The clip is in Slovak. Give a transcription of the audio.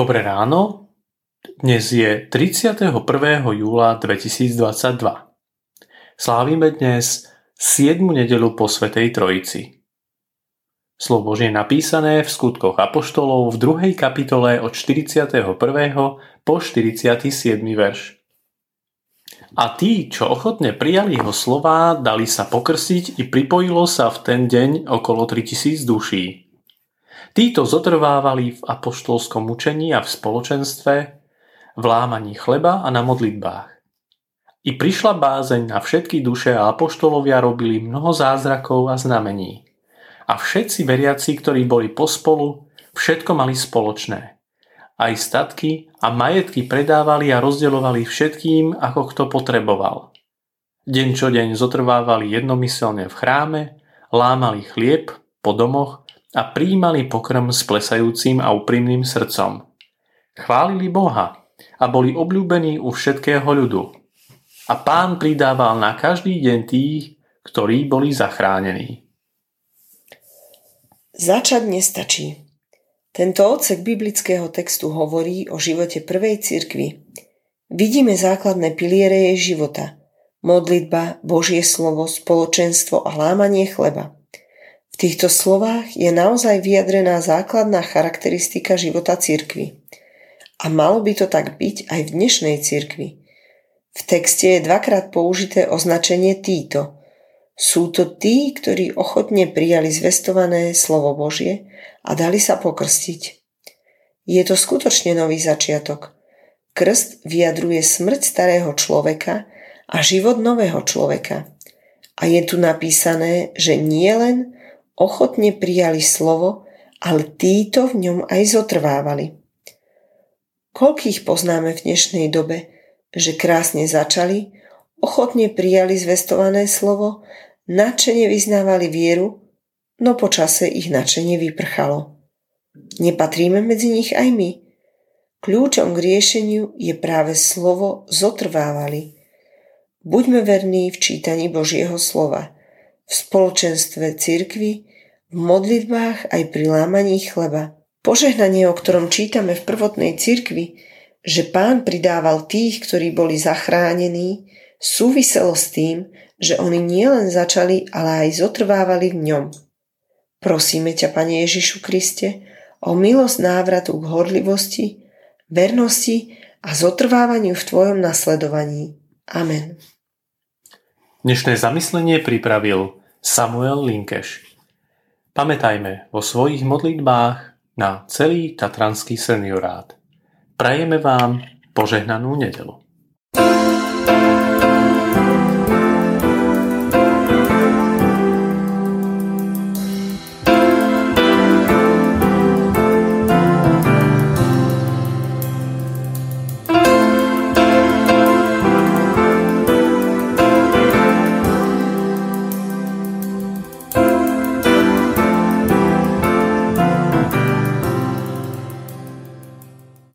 Dobré ráno, dnes je 31. júla 2022. Slávime dnes 7. nedelu po Svetej Trojici. Slovo je napísané v skutkoch Apoštolov v 2. kapitole od 41. po 47. verš. A tí, čo ochotne prijali jeho slová, dali sa pokrsiť i pripojilo sa v ten deň okolo 3000 duší. Títo zotrvávali v apoštolskom učení a v spoločenstve, v lámaní chleba a na modlitbách. I prišla bázeň na všetky duše a apoštolovia robili mnoho zázrakov a znamení. A všetci veriaci, ktorí boli pospolu, všetko mali spoločné. Aj statky a majetky predávali a rozdeľovali všetkým, ako kto potreboval. Deň čo deň zotrvávali jednomyselne v chráme, lámali chlieb po domoch a príjmali pokrm s plesajúcim a úprimným srdcom. Chválili Boha a boli obľúbení u všetkého ľudu. A pán pridával na každý deň tých, ktorí boli zachránení. Začať nestačí. Tento odsek biblického textu hovorí o živote prvej cirkvi. Vidíme základné piliere jej života. Modlitba, Božie slovo, spoločenstvo a lámanie chleba – týchto slovách je naozaj vyjadrená základná charakteristika života cirkvy. A malo by to tak byť aj v dnešnej cirkvi. V texte je dvakrát použité označenie títo. Sú to tí, ktorí ochotne prijali zvestované slovo Božie a dali sa pokrstiť. Je to skutočne nový začiatok. Krst vyjadruje smrť starého človeka a život nového človeka. A je tu napísané, že nie len ochotne prijali slovo, ale títo v ňom aj zotrvávali. Koľkých poznáme v dnešnej dobe, že krásne začali, ochotne prijali zvestované slovo, nadšene vyznávali vieru, no počase ich nadšenie vyprchalo. Nepatríme medzi nich aj my. Kľúčom k riešeniu je práve slovo zotrvávali. Buďme verní v čítaní Božieho slova, v spoločenstve cirkvi, v modlitbách aj pri lámaní chleba. Požehnanie, o ktorom čítame v prvotnej cirkvi, že pán pridával tých, ktorí boli zachránení, súviselo s tým, že oni nielen začali, ale aj zotrvávali v ňom. Prosíme ťa, Pane Ježišu Kriste, o milosť návratu k horlivosti, vernosti a zotrvávaniu v Tvojom nasledovaní. Amen. Dnešné zamyslenie pripravil Samuel Linkeš. Pamätajme vo svojich modlitbách na celý Tatranský seniorát. Prajeme vám požehnanú nedelu. thank you